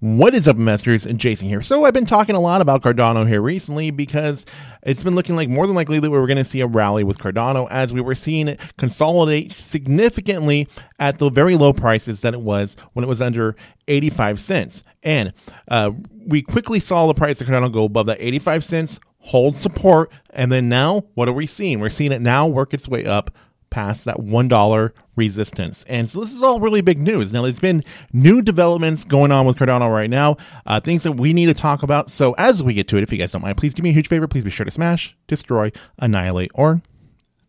What is up, investors? Jason here. So, I've been talking a lot about Cardano here recently because it's been looking like more than likely that we were going to see a rally with Cardano as we were seeing it consolidate significantly at the very low prices that it was when it was under 85 cents. And uh, we quickly saw the price of Cardano go above that 85 cents, hold support, and then now what are we seeing? We're seeing it now work its way up past that $1 resistance. And so this is all really big news. Now, there's been new developments going on with Cardano right now, uh, things that we need to talk about. So as we get to it, if you guys don't mind, please do me a huge favor. Please be sure to smash, destroy, annihilate, or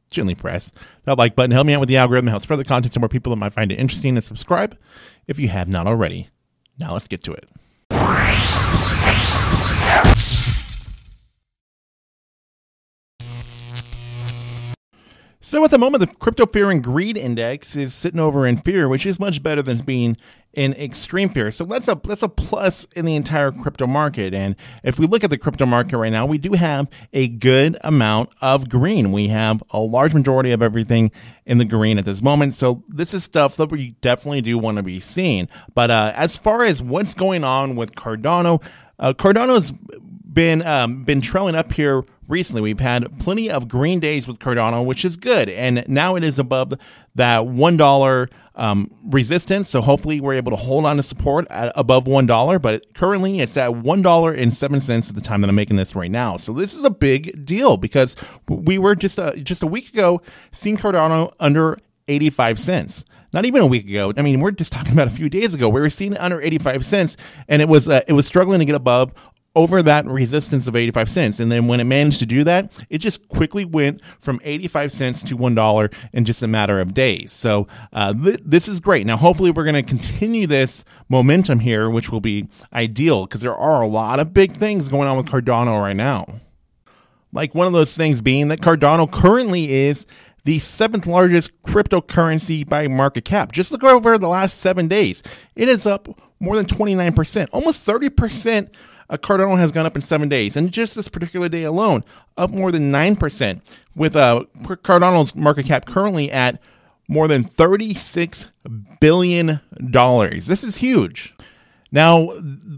gently press that like button. Help me out with the algorithm, help spread the content to more people that might find it interesting, and subscribe if you have not already. Now let's get to it. So at the moment, the crypto fear and greed index is sitting over in fear, which is much better than being in extreme fear. So that's a that's a plus in the entire crypto market. And if we look at the crypto market right now, we do have a good amount of green. We have a large majority of everything in the green at this moment. So this is stuff that we definitely do want to be seeing. But uh, as far as what's going on with Cardano, uh, Cardano's been um, been trailing up here recently. We've had plenty of green days with Cardano, which is good, and now it is above that one dollar um, resistance. So hopefully, we're able to hold on to support at above one dollar. But currently, it's at one dollar and seven cents at the time that I'm making this right now. So this is a big deal because we were just a, just a week ago seeing Cardano under 85 cents not even a week ago. I mean, we're just talking about a few days ago. We were seeing under 85 cents, and it was uh, it was struggling to get above over that resistance of 85 cents. And then when it managed to do that, it just quickly went from 85 cents to $1 in just a matter of days. So uh, th- this is great. Now, hopefully, we're going to continue this momentum here, which will be ideal because there are a lot of big things going on with Cardano right now. Like one of those things being that Cardano currently is the seventh largest cryptocurrency by market cap. Just look over the last seven days. It is up more than 29%, almost 30% uh, Cardano has gone up in seven days, and just this particular day alone, up more than nine percent. With uh, Cardano's market cap currently at more than thirty-six billion dollars. This is huge. Now,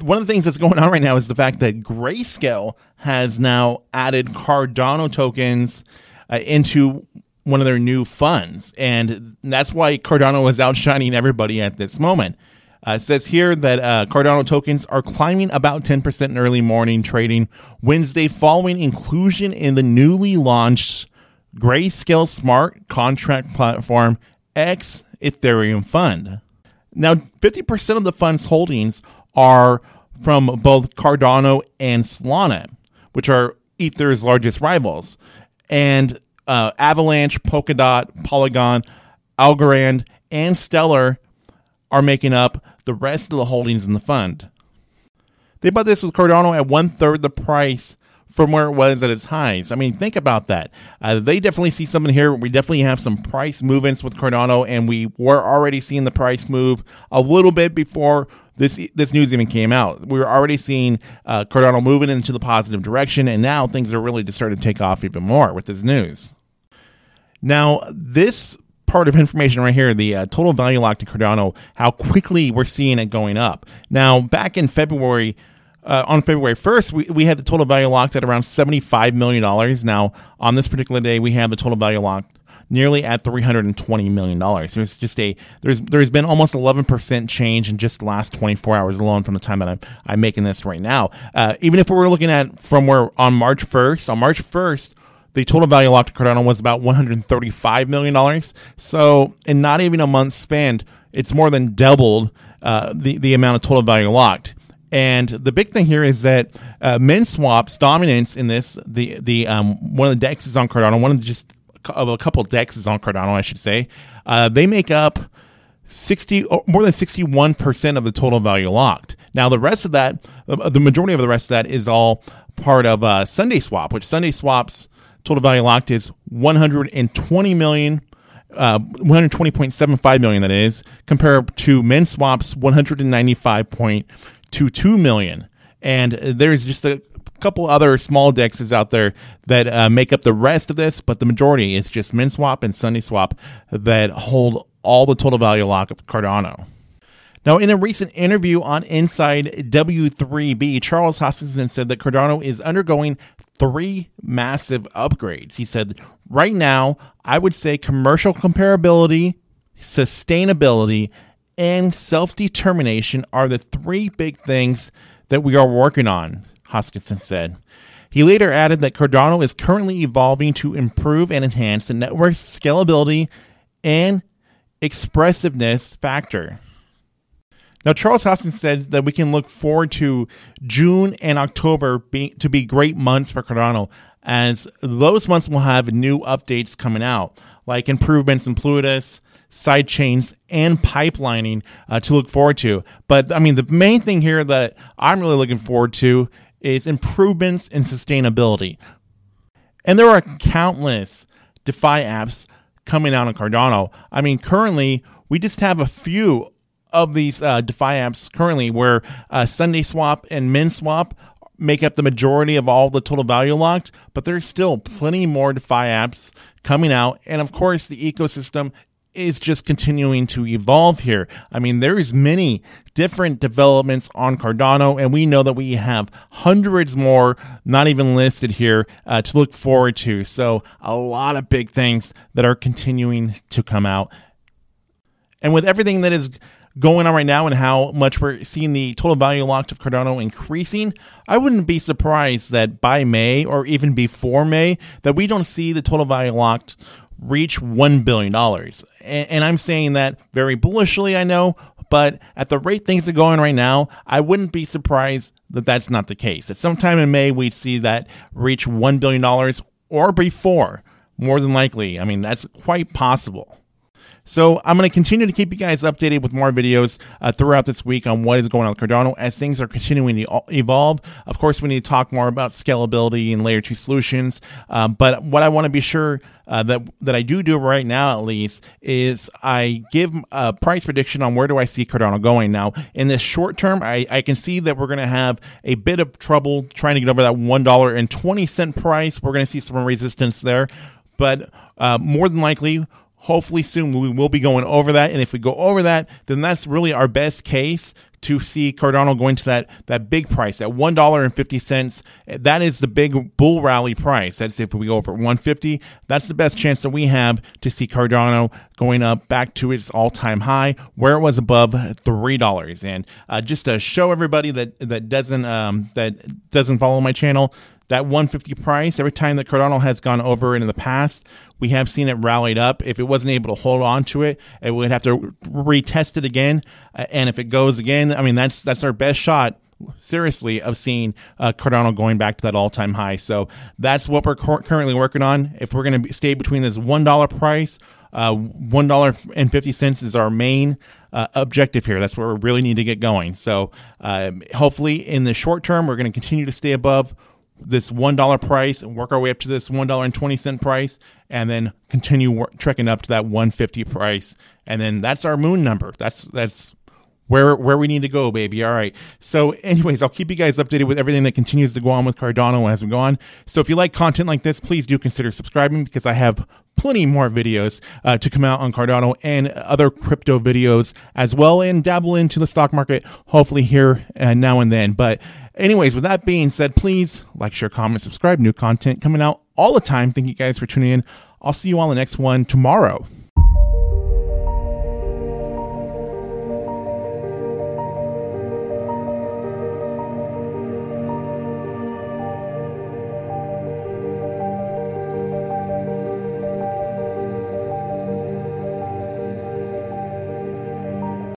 one of the things that's going on right now is the fact that Grayscale has now added Cardano tokens uh, into one of their new funds, and that's why Cardano is outshining everybody at this moment. Uh, it says here that uh, Cardano tokens are climbing about 10% in early morning trading Wednesday following inclusion in the newly launched Grayscale Smart Contract Platform X Ethereum Fund. Now, 50% of the fund's holdings are from both Cardano and Solana, which are Ether's largest rivals. And uh, Avalanche, Polkadot, Polygon, Algorand, and Stellar are making up the rest of the holdings in the fund. They bought this with Cardano at one third the price from where it was at its highs. I mean, think about that. Uh, they definitely see something here. We definitely have some price movements with Cardano, and we were already seeing the price move a little bit before this this news even came out. We were already seeing uh, Cardano moving into the positive direction, and now things are really just starting to take off even more with this news. Now, this part of information right here the uh, total value locked in Cardano, how quickly we're seeing it going up. Now, back in February, uh, on February 1st, we, we had the total value locked at around $75 million. Now, on this particular day, we have the total value locked nearly at $320 million. There's just a, there's, there's been almost 11% change in just the last 24 hours alone from the time that I'm, I'm making this right now. Uh, even if we were looking at from where on March 1st, on March 1st, the total value locked to Cardano was about $135 million. So, in not even a month's span, it's more than doubled uh, the, the amount of total value locked. And the big thing here is that uh, MinSwap's dominance in this, the the um, one of the dexes is on Cardano, one of the just of a couple dexes on Cardano, I should say, uh, they make up sixty more than sixty one percent of the total value locked. Now the rest of that, uh, the majority of the rest of that is all part of uh, SundaeSwap, which SundaeSwap's total value locked is 120 million uh, 120.75 million that is compared to MinSwap's 195.22 million. And there's just a couple other small dexes out there that uh, make up the rest of this but the majority is just MinSwap and SundaeSwap that hold all the total value lock of Cardano. Now, in a recent interview on Inside W3B, Charles Hoskinson said that Cardano is undergoing three massive upgrades. He said, right now, I would say commercial comparability, sustainability, and self determination are the three big things that we are working on, Hoskinson said. He later added that Cardano is currently evolving to improve and enhance the network's scalability and expressiveness factor. Now, Charles Hoskinson said that we can look forward to June and October be, to be great months for Cardano, as those months will have new updates coming out, like improvements in Plutus, side chains, and pipelining uh, to look forward to. But I mean, the main thing here that I'm really looking forward to is improvements in sustainability. And there are countless DeFi apps coming out on Cardano. I mean, currently, we just have a few of these uh, DeFi apps currently where uh, SundaeSwap and MinSwap make up the majority of all the total value locked, but there's still plenty more DeFi apps coming out. And of course, the ecosystem is just continuing to evolve here. I mean, there's many different developments on Cardano, and we know that we have hundreds more not even listed here uh, to look forward to. So, a lot of big things that are continuing to come out. And with everything that is going on right now and how much we're seeing the total value locked of Cardano increasing, I wouldn't be surprised that by May or even before May that we don't see the total value locked reach $1 billion. And, and I'm saying that very bullishly, I know, but at the rate things are going right now, I wouldn't be surprised that that's not the case. At some time in May, we'd see that reach $1 billion or before, more than likely. I mean, that's quite possible. So I'm going to continue to keep you guys updated with more videos uh, throughout this week on what is going on with Cardano as things are continuing to evolve. Of course, we need to talk more about scalability and layer two solutions. Um, but what I want to be sure uh, that that I do do right now, at least, is I give a price prediction on where do I see Cardano going. Now, in this short term, I, I can see that we're going to have a bit of trouble trying to get over that one dollar and twenty cent price. We're going to see some resistance there, but uh, more than likely hopefully soon we will be going over that and if we go over that then that's really our best case to see cardano going to that that big price at one dollar and fifty cents. That is the big bull rally price. That's if we go over 150 that's the best chance that we have to see cardano going up back to its all-time high where it was above three dollars. And uh, just to show everybody that that doesn't um, that doesn't follow my channel that 150 price, every time that Cardano has gone over it in the past, we have seen it rallied up. If it wasn't able to hold on to it, it would have to retest it again. And if it goes again, I mean, that's that's our best shot seriously of seeing uh, Cardano going back to that all-time high. So that's what we're cor- currently working on. If we're going to stay between this one dollar price, uh, one dollar and fifty cents is our main uh, objective here. That's where we really need to get going. So um, hopefully, in the short term, we're going to continue to stay above this one dollar price and work our way up to this one dollar and twenty cent price, and then continue trekking up to that one fifty price, and then that's our moon number. That's that's where where we need to go, baby. All right. So, anyways, I'll keep you guys updated with everything that continues to go on with Cardano as we go on. So, if you like content like this, please do consider subscribing because I have plenty more videos uh, to come out on Cardano and other crypto videos as well, and dabble into the stock market, hopefully here and now and then. But Anyways, with that being said, please like, share, comment, subscribe. New content coming out all the time. Thank you guys for tuning in. I'll see you on the next one tomorrow.